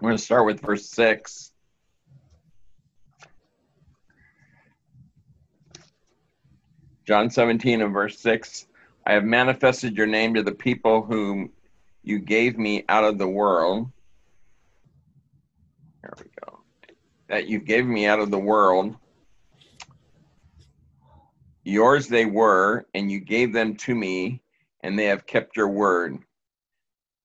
We're going to start with verse 6. John 17 and verse 6 I have manifested your name to the people whom you gave me out of the world. There we go. That you gave me out of the world. Yours they were, and you gave them to me, and they have kept your word.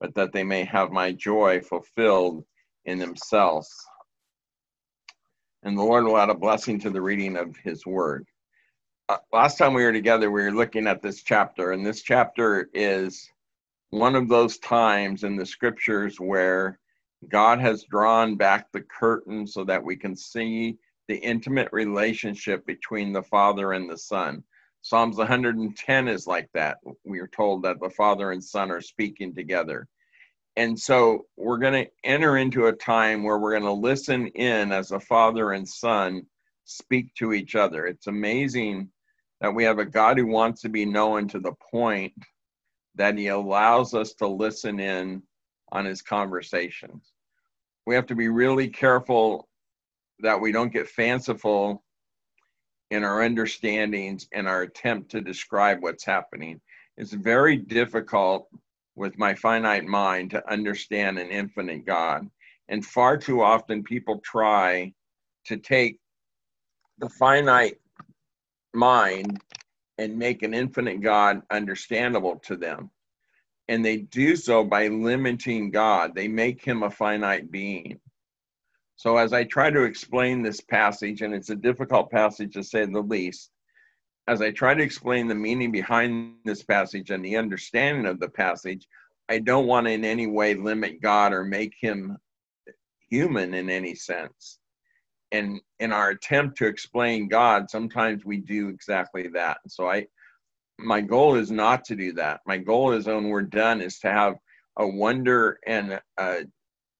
but that they may have my joy fulfilled in themselves and the Lord will add a blessing to the reading of His Word. Uh, last time we were together, we were looking at this chapter, and this chapter is one of those times in the scriptures where God has drawn back the curtain so that we can see the intimate relationship between the Father and the Son. Psalms 110 is like that. We are told that the Father and Son are speaking together and so we're going to enter into a time where we're going to listen in as a father and son speak to each other. It's amazing that we have a God who wants to be known to the point that he allows us to listen in on his conversations. We have to be really careful that we don't get fanciful in our understandings and our attempt to describe what's happening. It's very difficult with my finite mind to understand an infinite God. And far too often people try to take the finite mind and make an infinite God understandable to them. And they do so by limiting God, they make him a finite being. So, as I try to explain this passage, and it's a difficult passage to say the least, as I try to explain the meaning behind this passage and the understanding of the passage, I don't want to in any way limit God or make him human in any sense. And in our attempt to explain God, sometimes we do exactly that. So I my goal is not to do that. My goal is when we're done is to have a wonder and a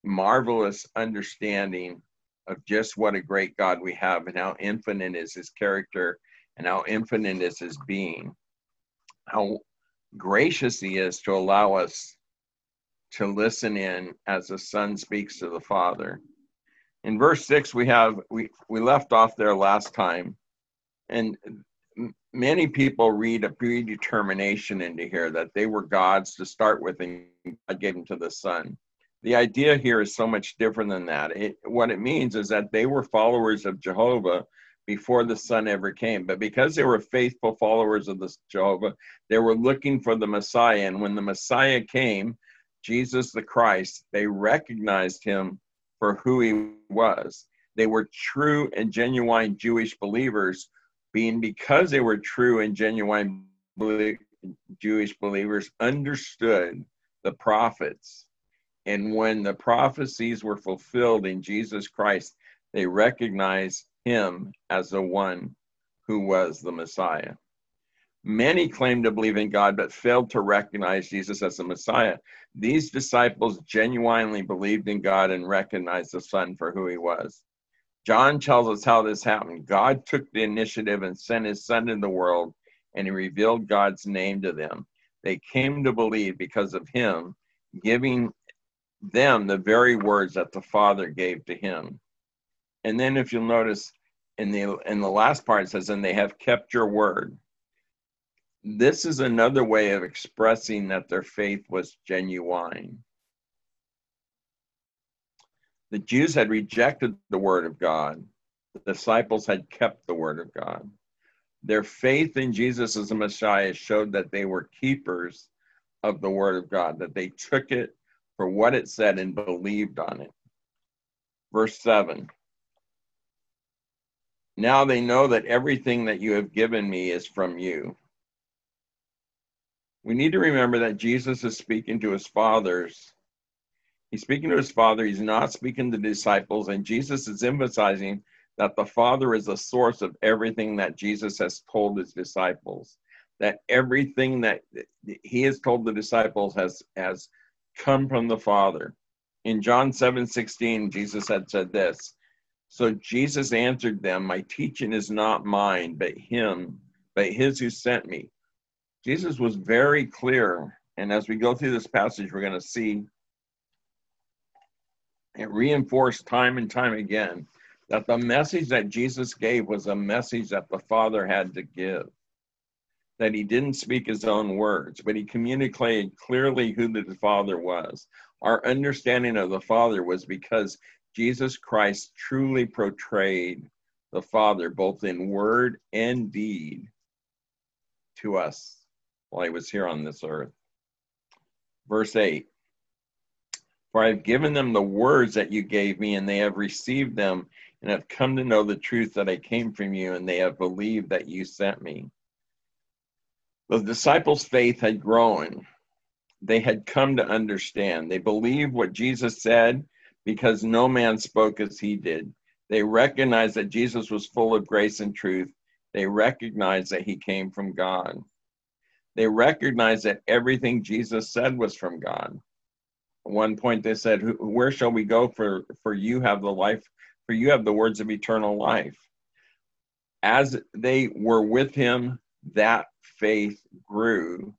marvelous understanding of just what a great God we have and how infinite is his character and how infinite is his being, how gracious he is to allow us to listen in as the son speaks to the father. In verse 6 we have we we left off there last time and many people read a predetermination into here that they were gods to start with and God gave them to the son. The idea here is so much different than that. It, what it means is that they were followers of Jehovah before the Son ever came. But because they were faithful followers of the Jehovah, they were looking for the Messiah. And when the Messiah came, Jesus the Christ, they recognized him for who he was. They were true and genuine Jewish believers, being because they were true and genuine Jewish believers, understood the prophets. And when the prophecies were fulfilled in Jesus Christ, they recognized him as the one who was the Messiah. Many claimed to believe in God but failed to recognize Jesus as the Messiah. These disciples genuinely believed in God and recognized the Son for who he was. John tells us how this happened. God took the initiative and sent his Son in the world, and he revealed God's name to them. They came to believe because of him, giving them the very words that the Father gave to him. And then if you'll notice in the in the last part it says, and they have kept your word. This is another way of expressing that their faith was genuine. The Jews had rejected the word of God. The disciples had kept the word of God. Their faith in Jesus as the Messiah showed that they were keepers of the word of God, that they took it for what it said and believed on it. Verse 7 Now they know that everything that you have given me is from you. We need to remember that Jesus is speaking to his fathers. He's speaking to his father, he's not speaking to the disciples, and Jesus is emphasizing that the Father is the source of everything that Jesus has told his disciples. That everything that he has told the disciples has, has come from the Father. In John 7 16, Jesus had said this. So Jesus answered them, My teaching is not mine, but him, but his who sent me. Jesus was very clear. And as we go through this passage, we're going to see it reinforced time and time again that the message that Jesus gave was a message that the Father had to give. That he didn't speak his own words, but he communicated clearly who the Father was. Our understanding of the Father was because Jesus Christ truly portrayed the Father both in word and deed to us while he was here on this earth. Verse 8 For I have given them the words that you gave me, and they have received them and have come to know the truth that I came from you, and they have believed that you sent me. The disciples' faith had grown. They had come to understand. They believed what Jesus said because no man spoke as he did. They recognized that Jesus was full of grace and truth. They recognized that he came from God. They recognized that everything Jesus said was from God. At one point they said, Where shall we go for, for you have the life for you have the words of eternal life. As they were with him, that faith grew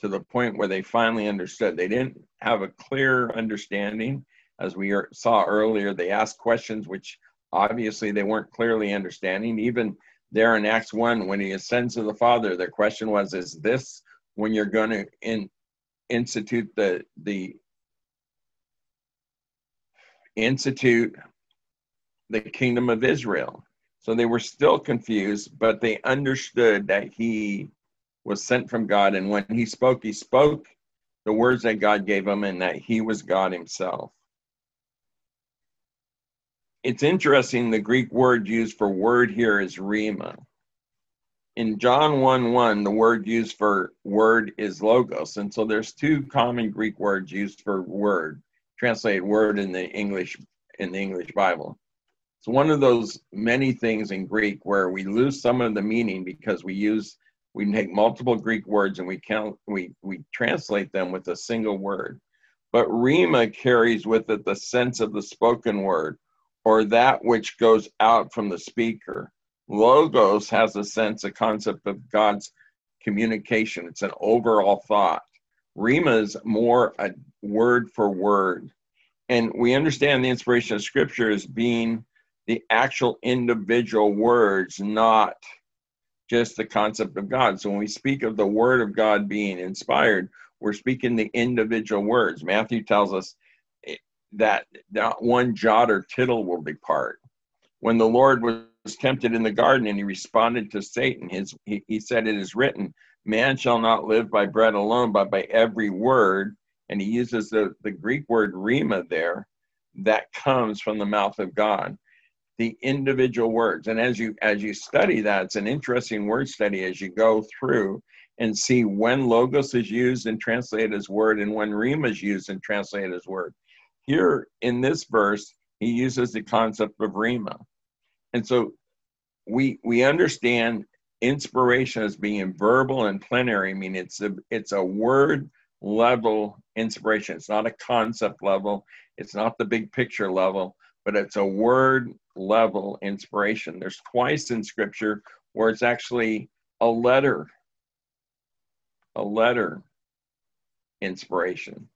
to the point where they finally understood. They didn't have a clear understanding. As we saw earlier, they asked questions which obviously they weren't clearly understanding. Even there in Acts 1, when he ascends to the Father, their question was, Is this when you're going to in, institute the, the institute the kingdom of Israel. So they were still confused, but they understood that he was sent from God. And when he spoke, he spoke the words that God gave him and that he was God himself. It's interesting, the Greek word used for word here is rhema. In John 1 1, the word used for word is logos. And so there's two common Greek words used for word, translated word in the English in the English Bible. It's one of those many things in Greek where we lose some of the meaning because we use we take multiple Greek words and we count we we translate them with a single word. But rhema carries with it the sense of the spoken word or that which goes out from the speaker. Logos has a sense, a concept of God's communication. It's an overall thought. Rhema is more a word for word. And we understand the inspiration of scripture as being the actual individual words, not just the concept of God. So when we speak of the word of God being inspired, we're speaking the individual words. Matthew tells us that not one jot or tittle will depart. When the Lord was tempted in the garden and he responded to Satan, his, he, he said, It is written, man shall not live by bread alone, but by every word. And he uses the, the Greek word rhema there that comes from the mouth of God the individual words. And as you as you study that it's an interesting word study as you go through and see when logos is used and translated as word and when rhema is used and translated as word. Here in this verse he uses the concept of rhema. and so we we understand inspiration as being verbal and plenary I mean it's a it's a word level inspiration. It's not a concept level. It's not the big picture level but it's a word level inspiration. There's twice in scripture where it's actually a letter, a letter inspiration.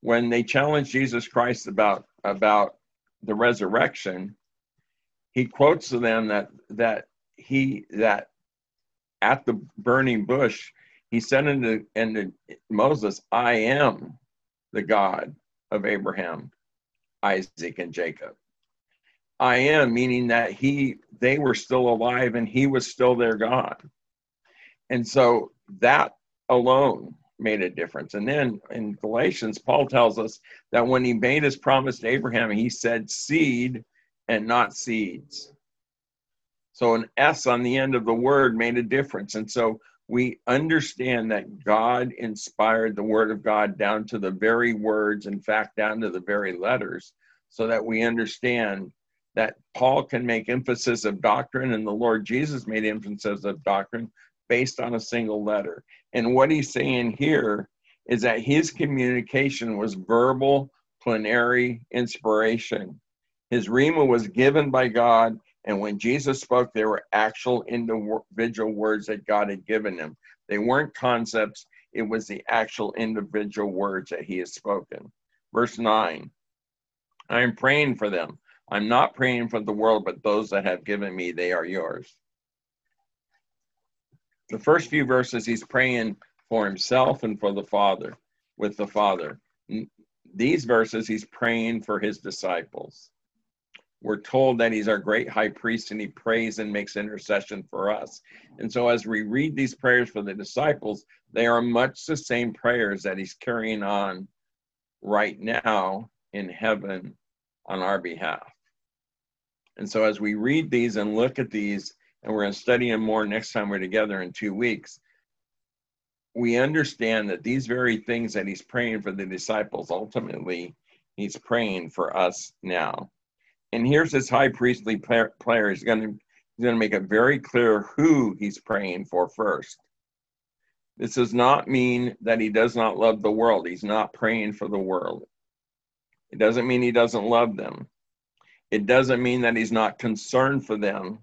When they challenge Jesus Christ about, about the resurrection, he quotes to them that, that he, that at the burning bush, he said unto, unto Moses, I am the God of Abraham, Isaac, and Jacob. I am, meaning that he they were still alive and he was still their God. And so that alone made a difference. And then in Galatians, Paul tells us that when he made his promise to Abraham, he said seed and not seeds. So an S on the end of the word made a difference. And so we understand that God inspired the word of God down to the very words, in fact, down to the very letters, so that we understand that Paul can make emphasis of doctrine and the Lord Jesus made emphasis of doctrine based on a single letter. And what he's saying here is that his communication was verbal, plenary inspiration. His Rhema was given by God, and when Jesus spoke, they were actual individual words that God had given him. They weren't concepts, it was the actual individual words that he has spoken. Verse 9 I am praying for them I'm not praying for the world, but those that have given me, they are yours. The first few verses, he's praying for himself and for the Father, with the Father. These verses, he's praying for his disciples. We're told that he's our great high priest and he prays and makes intercession for us. And so, as we read these prayers for the disciples, they are much the same prayers that he's carrying on right now in heaven on our behalf. And so as we read these and look at these, and we're going to study them more next time we're together in two weeks, we understand that these very things that he's praying for the disciples, ultimately, he's praying for us now. And here's this high priestly prayer. He's going to, he's going to make it very clear who he's praying for first. This does not mean that he does not love the world. He's not praying for the world. It doesn't mean he doesn't love them. It doesn't mean that he's not concerned for them.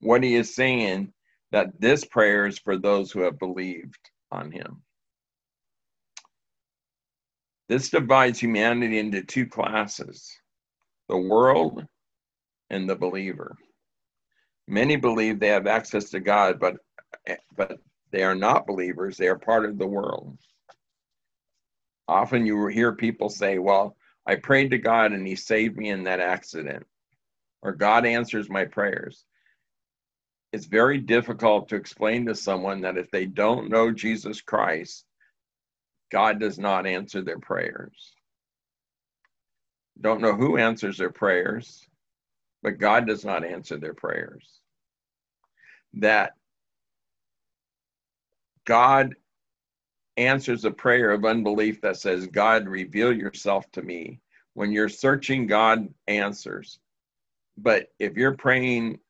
What he is saying that this prayer is for those who have believed on him. This divides humanity into two classes the world and the believer. Many believe they have access to God, but, but they are not believers, they are part of the world. Often you hear people say, Well, I prayed to God and He saved me in that accident, or God answers my prayers. It's very difficult to explain to someone that if they don't know Jesus Christ, God does not answer their prayers. Don't know who answers their prayers, but God does not answer their prayers. That God answers a prayer of unbelief that says, God, reveal yourself to me. When you're searching, God answers. But if you're praying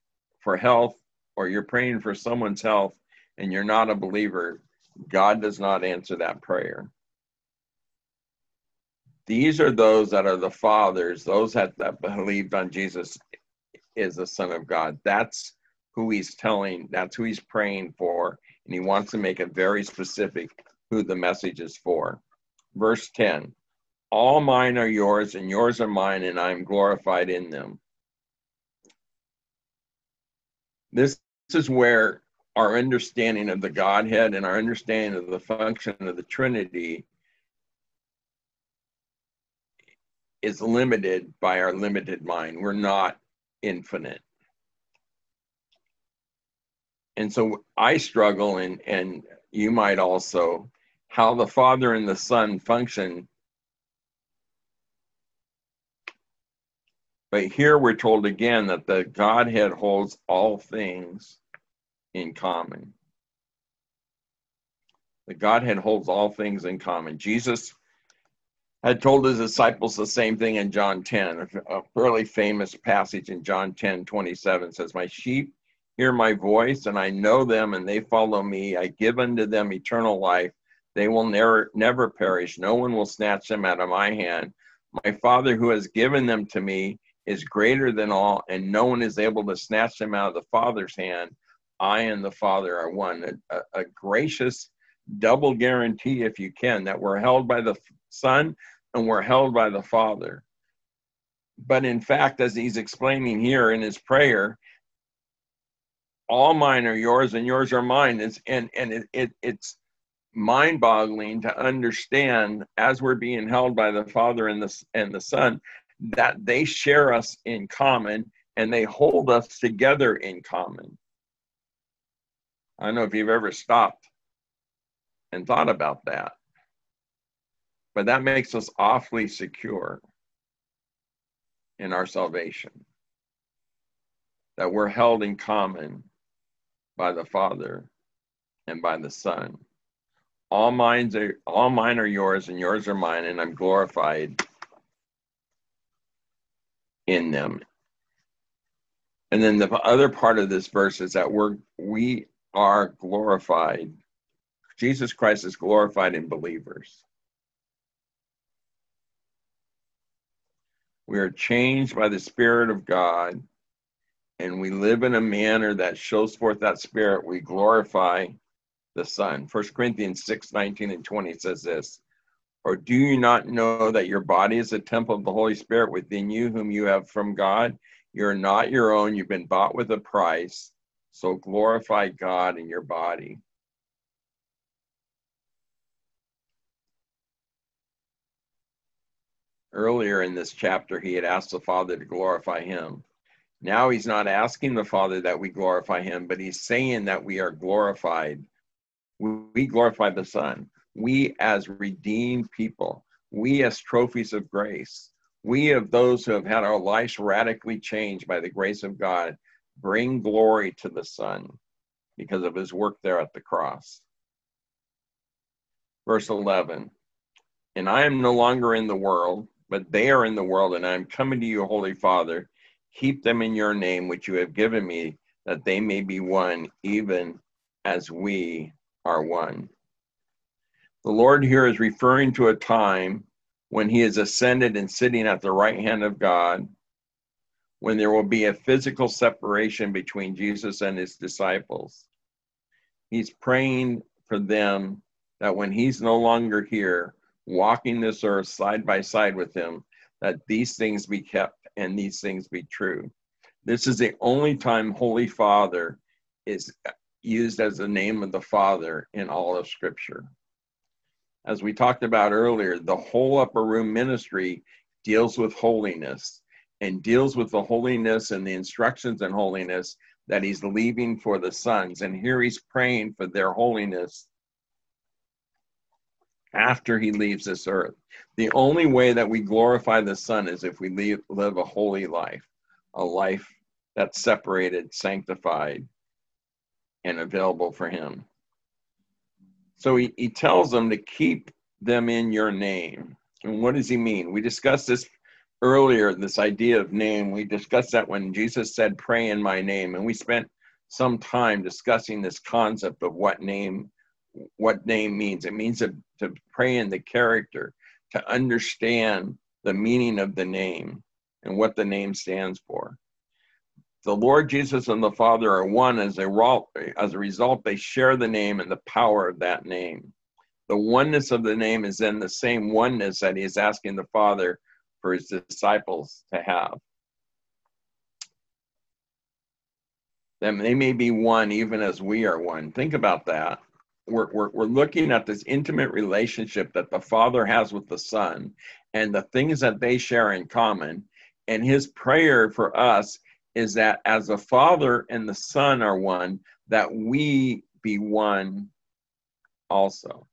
for health or you're praying for someone's health and you're not a believer, God does not answer that prayer. These are those that are the fathers, those that, that believed on Jesus is the Son of God. That's who he's telling, that's who he's praying for. And he wants to make it very specific who the message is for. Verse 10 All mine are yours, and yours are mine, and I am glorified in them. This is where our understanding of the Godhead and our understanding of the function of the Trinity is limited by our limited mind. We're not infinite. And so I struggle, and, and you might also, how the Father and the Son function. But here we're told again that the Godhead holds all things in common. The Godhead holds all things in common. Jesus had told his disciples the same thing in John 10. A fairly famous passage in John 10 27 says, My sheep hear my voice, and I know them, and they follow me. I give unto them eternal life, they will never, never perish. No one will snatch them out of my hand. My Father who has given them to me is greater than all, and no one is able to snatch them out of the Father's hand. I and the Father are one. A, a, a gracious double guarantee, if you can, that we're held by the Son and we're held by the Father. But in fact, as he's explaining here in his prayer, all mine are yours and yours are mine. It's, and and it, it, it's mind boggling to understand as we're being held by the Father and the, and the Son that they share us in common and they hold us together in common. I don't know if you've ever stopped and thought about that, but that makes us awfully secure in our salvation. That we're held in common by the Father and by the Son. All mine are all mine are yours, and yours are mine, and I'm glorified in them. And then the other part of this verse is that we're we are glorified. Jesus Christ is glorified in believers. We are changed by the Spirit of God, and we live in a manner that shows forth that Spirit. We glorify the Son. First Corinthians 6 19 and 20 says this Or do you not know that your body is a temple of the Holy Spirit within you, whom you have from God? You're not your own, you've been bought with a price. So glorify God in your body. Earlier in this chapter, he had asked the Father to glorify him. Now he's not asking the Father that we glorify him, but he's saying that we are glorified. We glorify the Son. We, as redeemed people, we, as trophies of grace, we, of those who have had our lives radically changed by the grace of God, bring glory to the Son because of his work there at the cross. Verse 11 And I am no longer in the world but they are in the world, and I am coming to you, Holy Father. Keep them in your name, which you have given me, that they may be one, even as we are one. The Lord here is referring to a time when he is ascended and sitting at the right hand of God, when there will be a physical separation between Jesus and his disciples. He's praying for them that when he's no longer here, walking this earth side by side with him, that these things be kept and these things be true. This is the only time Holy Father is used as the name of the Father in all of Scripture. As we talked about earlier, the whole upper room ministry deals with holiness and deals with the holiness and the instructions in holiness that he's leaving for the sons. And here he's praying for their holiness after he leaves this earth. The only way that we glorify the Son is if we leave, live a holy life, a life that's separated, sanctified, and available for Him. So he, he tells them to keep them in your name. And what does he mean? We discussed this earlier, this idea of name. We discussed that when Jesus said, Pray in my name. And we spent some time discussing this concept of what name what name means. It means to, to pray in the character, to understand the meaning of the name and what the name stands for. The Lord Jesus and the Father are one as a, result, they share the name and the power of that name. The oneness of the name is in the same oneness that he is asking the Father for his disciples to have. Then they may be one even as we are one. Think about that we're, we're, we're looking at this intimate relationship that the father has with the son and the things that they share in common and his prayer for us is that as the father and the son are one that we be one also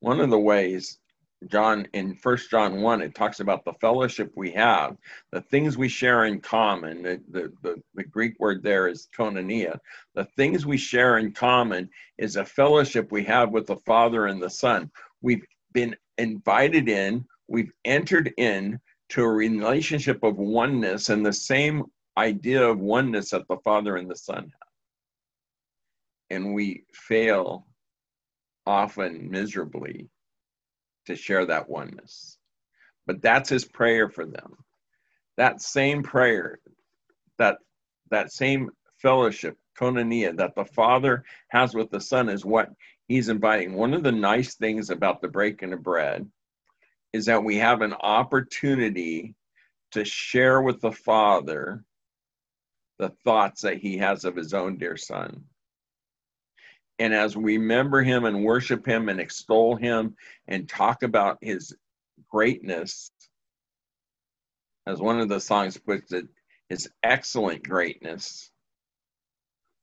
one of the ways John in First John one, it talks about the fellowship we have, the things we share in common. The, the, the, the, Greek word there is koinonia. The things we share in common is a fellowship we have with the Father and the Son. We've been invited in, we've entered in to a relationship of oneness and the same idea of oneness that the Father and the Son have. And we fail often miserably to share that oneness. But that's his prayer for them. That same prayer, that that same fellowship, koinonia, that the Father has with the Son is what he's inviting. One of the nice things about the breaking of bread is that we have an opportunity to share with the Father the thoughts that he has of his own dear son. And as we remember him and worship him and extol him and talk about his greatness, as one of the songs puts it, his excellent greatness.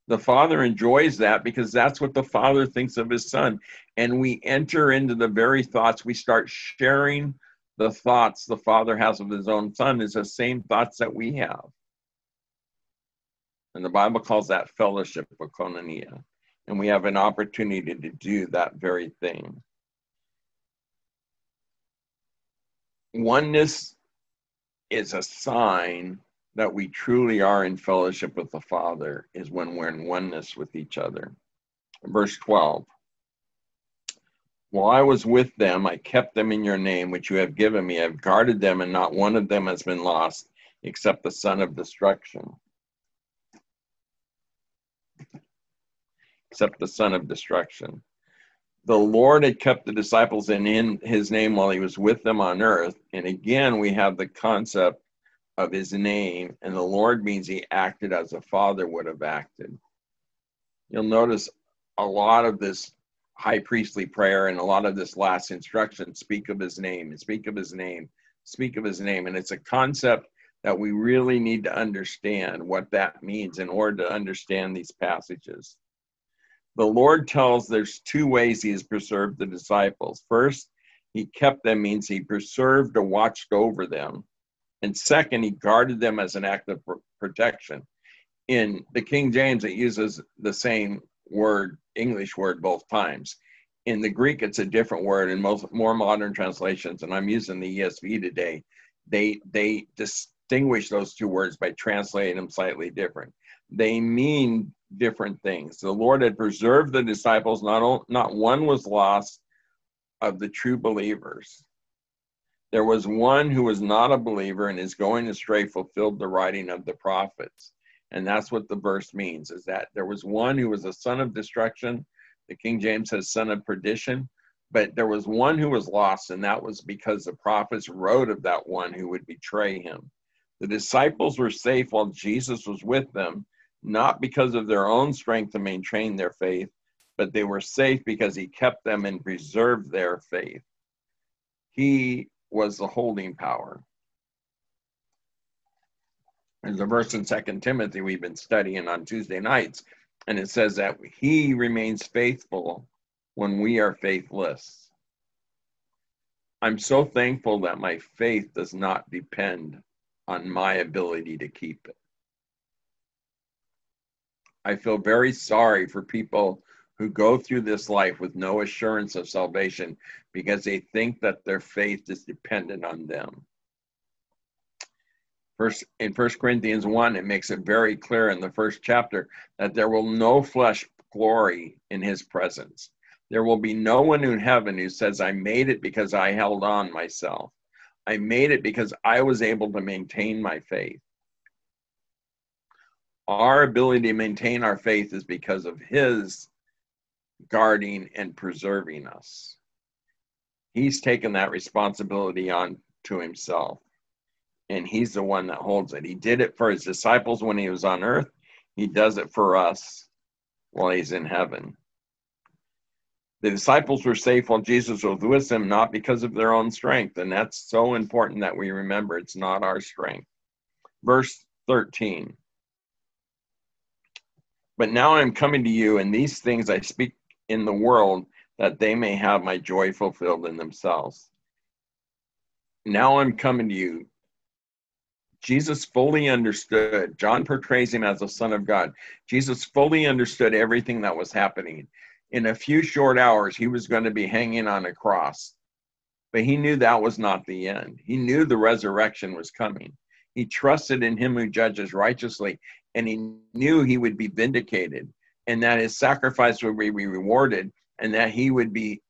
The Father enjoys that because that's what the Father thinks of his Son. And we enter into the very thoughts, we start sharing the thoughts the Father has of his own Son, is the same thoughts that we have. And the Bible calls that fellowship of koinonia. And we have an opportunity to do that very thing. Oneness is a sign that we truly are in fellowship with the Father is when we're in oneness with each other. Verse 12 While I was with them, I kept them in your name, which you have given me. I've guarded them, and not one of them has been lost except the son of destruction. Except the son of destruction. The Lord had kept the disciples in, in his name while he was with them on earth. And again, we have the concept of his name, and the Lord means he acted as a father would have acted. You'll notice a lot of this high priestly prayer and a lot of this last instruction speak of his name and speak of his name, speak of his name. And it's a concept that we really need to understand what that means in order to understand these passages. The Lord tells there's two ways he has preserved the disciples. First, he kept them means he preserved or watched over them. And second, he guarded them as an act of protection. In the King James, it uses the same word, English word, both times. In the Greek, it's a different word. In most more modern translations, and I'm using the ESV today, they they distinguish those two words by translating them slightly different. They mean different things. The Lord had preserved the disciples; not not one was lost of the true believers. There was one who was not a believer and is going astray fulfilled the writing of the prophets. And that's what the verse means is that there was one who was a son of destruction. The King James says son of perdition. But there was one who was lost, and that was because the prophets wrote of that one who would betray him. The disciples were safe while Jesus was with them, not because of their own strength to maintain their faith, but they were safe because he kept them and preserved their faith. He was the holding power. There's a verse in Second Timothy we've been studying on Tuesday nights, and it says that he remains faithful when we are faithless. I'm so thankful that my faith does not depend on my ability to keep it. I feel very sorry for people who go through this life with no assurance of salvation because they think that their faith is dependent on them. First, in First Corinthians 1, it makes it very clear in the first chapter that there will no flesh glory in his presence. There will be no one in heaven who says, I made it because I held on myself. I made it because I was able to maintain my faith. Our ability to maintain our faith is because of his guarding and preserving us. He's taken that responsibility on to himself, and he's the one that holds it. He did it for his disciples when he was on earth, he does it for us while he's in heaven. The disciples were safe while Jesus was with them, not because of their own strength. And that's so important that we remember it's not our strength. Verse 13. But now I'm coming to you, and these things I speak in the world that they may have my joy fulfilled in themselves. Now I'm coming to you. Jesus fully understood. John portrays him as the Son of God. Jesus fully understood everything that was happening. In a few short hours, he was going to be hanging on a cross. But he knew that was not the end. He knew the resurrection was coming. He trusted in him who judges righteously, and he knew he would be vindicated and that his sacrifice would be rewarded and that he would be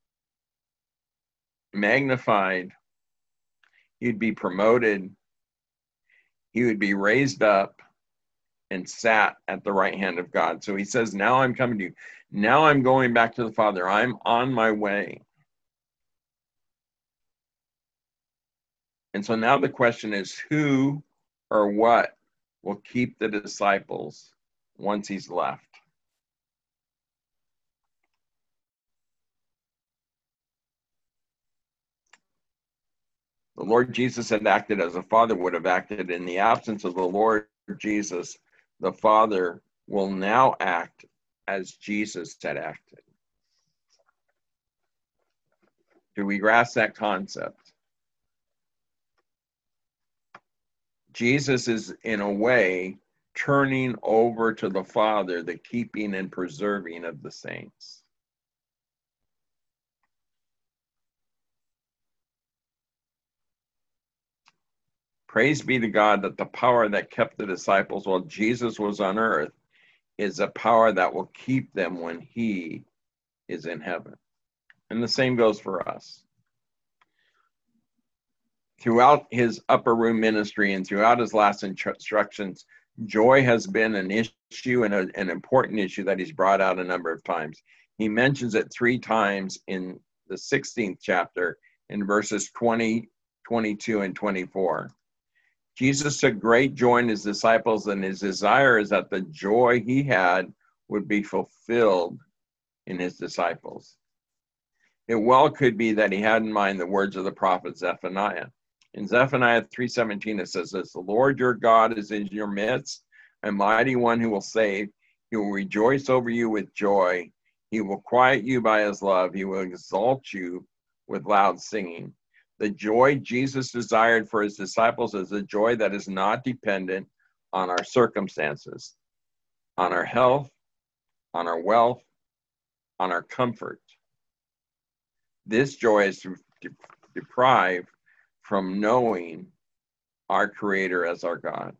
magnified, he'd be promoted, he would be raised up and sat at the right hand of God. So he says, Now I'm coming to you. Now I'm going back to the Father. I'm on my way. And so now the question is who or what will keep the disciples once he's left? The Lord Jesus had acted as a father would have acted. In the absence of the Lord Jesus, the Father will now act as Jesus had acted. Do we grasp that concept? Jesus is, in a way, turning over to the Father the keeping and preserving of the saints. Praise be to God that the power that kept the disciples while Jesus was on earth is a power that will keep them when he is in heaven. And the same goes for us. Throughout his upper room ministry and throughout his last instructions, joy has been an issue and a, an important issue that he's brought out a number of times. He mentions it three times in the 16th chapter in verses 20, 22, and 24. Jesus took great joy in his disciples, and his desire is that the joy he had would be fulfilled in his disciples. It well could be that he had in mind the words of the prophet Zephaniah. In Zephaniah 3:17 it says this, "The Lord your God is in your midst, a mighty one who will save. He will rejoice over you with joy. He will quiet you by his love. He will exalt you with loud singing." The joy Jesus desired for his disciples is a joy that is not dependent on our circumstances, on our health, on our wealth, on our comfort. This joy is deprived from knowing our Creator as our God.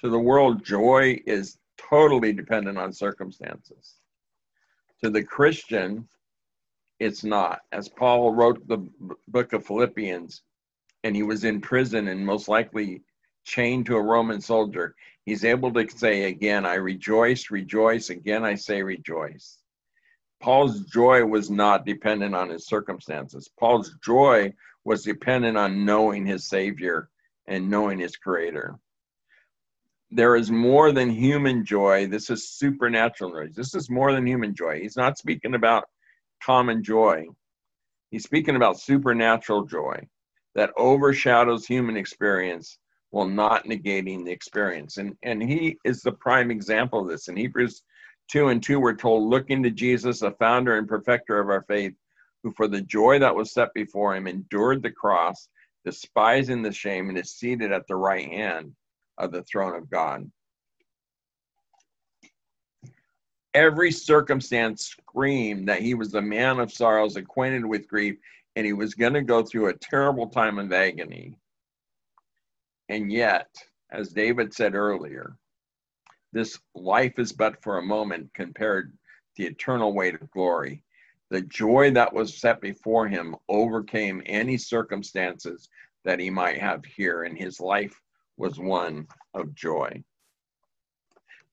To the world, joy is totally dependent on circumstances. To the Christian, it's not. As Paul wrote the book of Philippians, and he was in prison and most likely chained to a Roman soldier, he's able to say again, I rejoice, rejoice. Again, I say rejoice. Paul's joy was not dependent on his circumstances. Paul's joy was dependent on knowing his Savior and knowing his Creator. There is more than human joy. This is supernatural joy. This is more than human joy. He's not speaking about common joy. He's speaking about supernatural joy that overshadows human experience while not negating the experience. And, and he is the prime example of this. In Hebrews 2 and 2, we're told, looking to Jesus, the founder and perfecter of our faith, who for the joy that was set before him endured the cross, despising the shame, and is seated at the right hand of the throne of God every circumstance screamed that he was a man of sorrows, acquainted with grief, and he was going to go through a terrible time of agony. And yet, as David said earlier, this life is but for a moment compared to the eternal weight of glory. The joy that was set before him overcame any circumstances that he might have here, and his life was one of joy.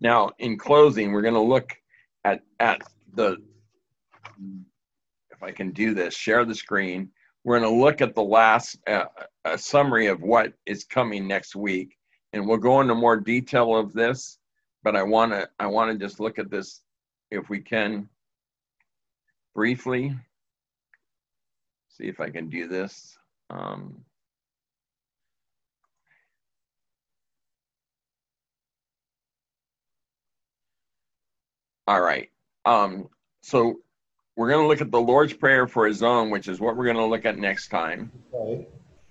Now, in closing, we're going to look at at the if I can do this, share the screen. We're going to look at the last uh, a summary of what is coming next week, and we'll go into more detail of this. But I want to I want to just look at this if we can briefly. See if I can do this. Um, All right. Um, so we're going to look at the Lord's Prayer for His own, which is what we're going to look at next time. Okay.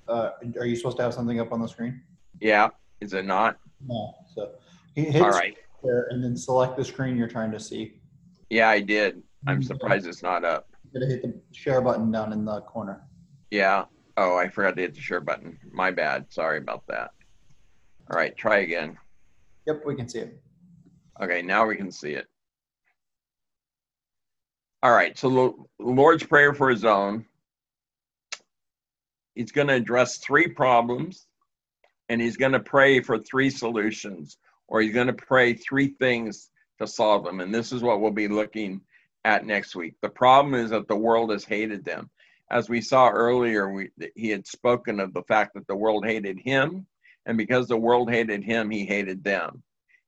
Uh, are you supposed to have something up on the screen? Yeah. Is it not? No. So hit All right. there and then select the screen you're trying to see. Yeah, I did. I'm Mhm. surprised it's not up. You gotta hit the share button down in the corner. Yeah. Oh, I forgot to hit the share button. My bad. Sorry about that. All right. Try again. Yep, we can see it. Okay. Now we can see it. All right. So the Lord's Prayer for His own. He's going to address three problems and he's going to pray for three solutions or he's going to pray three things to solve them. And this is what we'll be looking at next week. The problem is that the world has hated them. As we saw earlier, we, he had spoken of the fact that the world hated him, and because the world hated him, he hated them.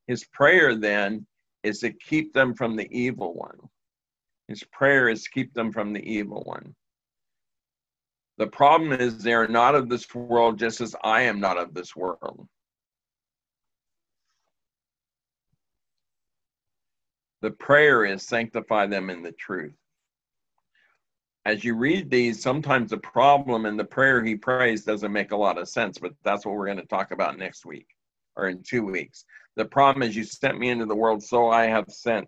His prayer then is to keep them from the evil one. His prayer is keep them from the evil one. The problem is they are not of this world, just as I am not of this world. The prayer is sanctify them in the truth. As you read these, sometimes the problem in the prayer he prays doesn't make a lot of sense, but that's what we're going to talk about next week or in two weeks. The problem is you sent me into the world, so I have sent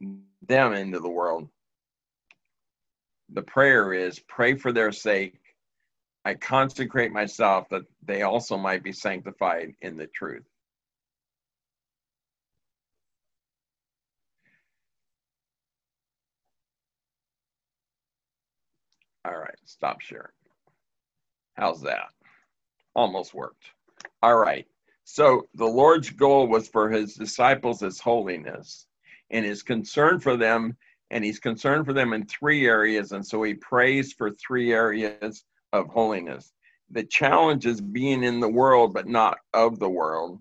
them into the world. The prayer is pray for their sake. I consecrate myself that they also might be sanctified in the truth. All right, stop sharing. How's that? Almost worked. All right. So the Lord's goal was for his disciples holiness and his concern for them, and he's concerned for them in three areas. And so he prays for three areas of holiness. The challenge is being in the world, but not of the world.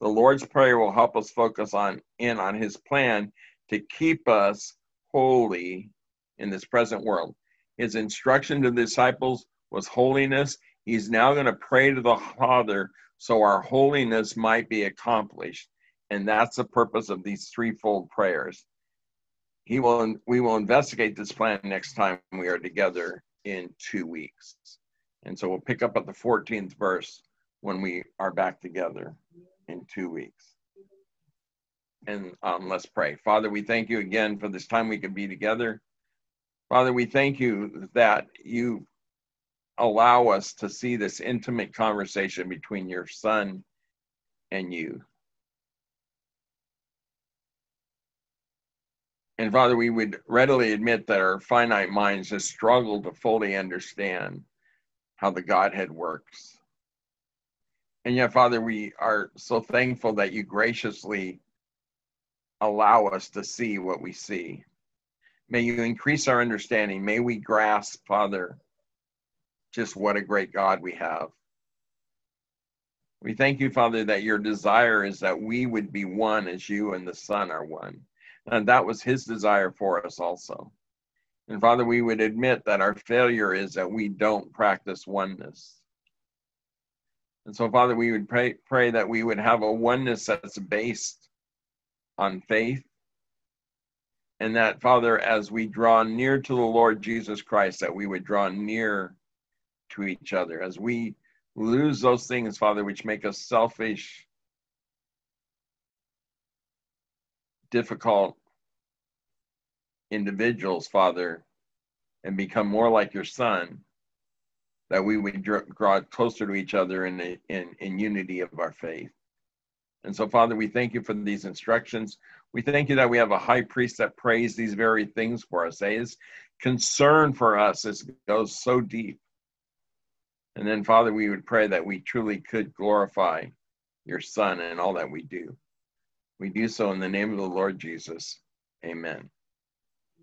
The Lord's Prayer will help us focus on in on his plan to keep us holy in this present world. His instruction to the disciples was holiness. He's now going to pray to the Father so our holiness might be accomplished. And that's the purpose of these threefold prayers. He will we will investigate this plan next time we are together in two weeks. And so we'll pick up at the 14th verse when we are back together in two weeks. And um, let's pray. Father, we thank you again for this time we could be together. Father, we thank you that you allow us to see this intimate conversation between your son and you. And Father, we would readily admit that our finite minds just struggle to fully understand how the Godhead works. And yet, Father, we are so thankful that you graciously allow us to see what we see. May you increase our understanding. May we grasp, Father, just what a great God we have. We thank you, Father, that your desire is that we would be one as you and the Son are one. And that was his desire for us also. And Father, we would admit that our failure is that we don't practice oneness. And so, Father, we would pray, pray that we would have a oneness that's based on faith and that, Father, as we draw near to the Lord Jesus Christ, that we would draw near to each other. As we lose those things, Father, which make us selfish, difficult individuals, Father, and become more like your Son, that we would draw closer to each other in, in, in unity of our faith. And so, Father, we thank you for these instructions. We thank you that we have a high priest that prays these very things for us. His concern for us is, goes so deep. And then, Father, we would pray that we truly could glorify your Son in all that we do. We do so in the name of the Lord Jesus. Amen.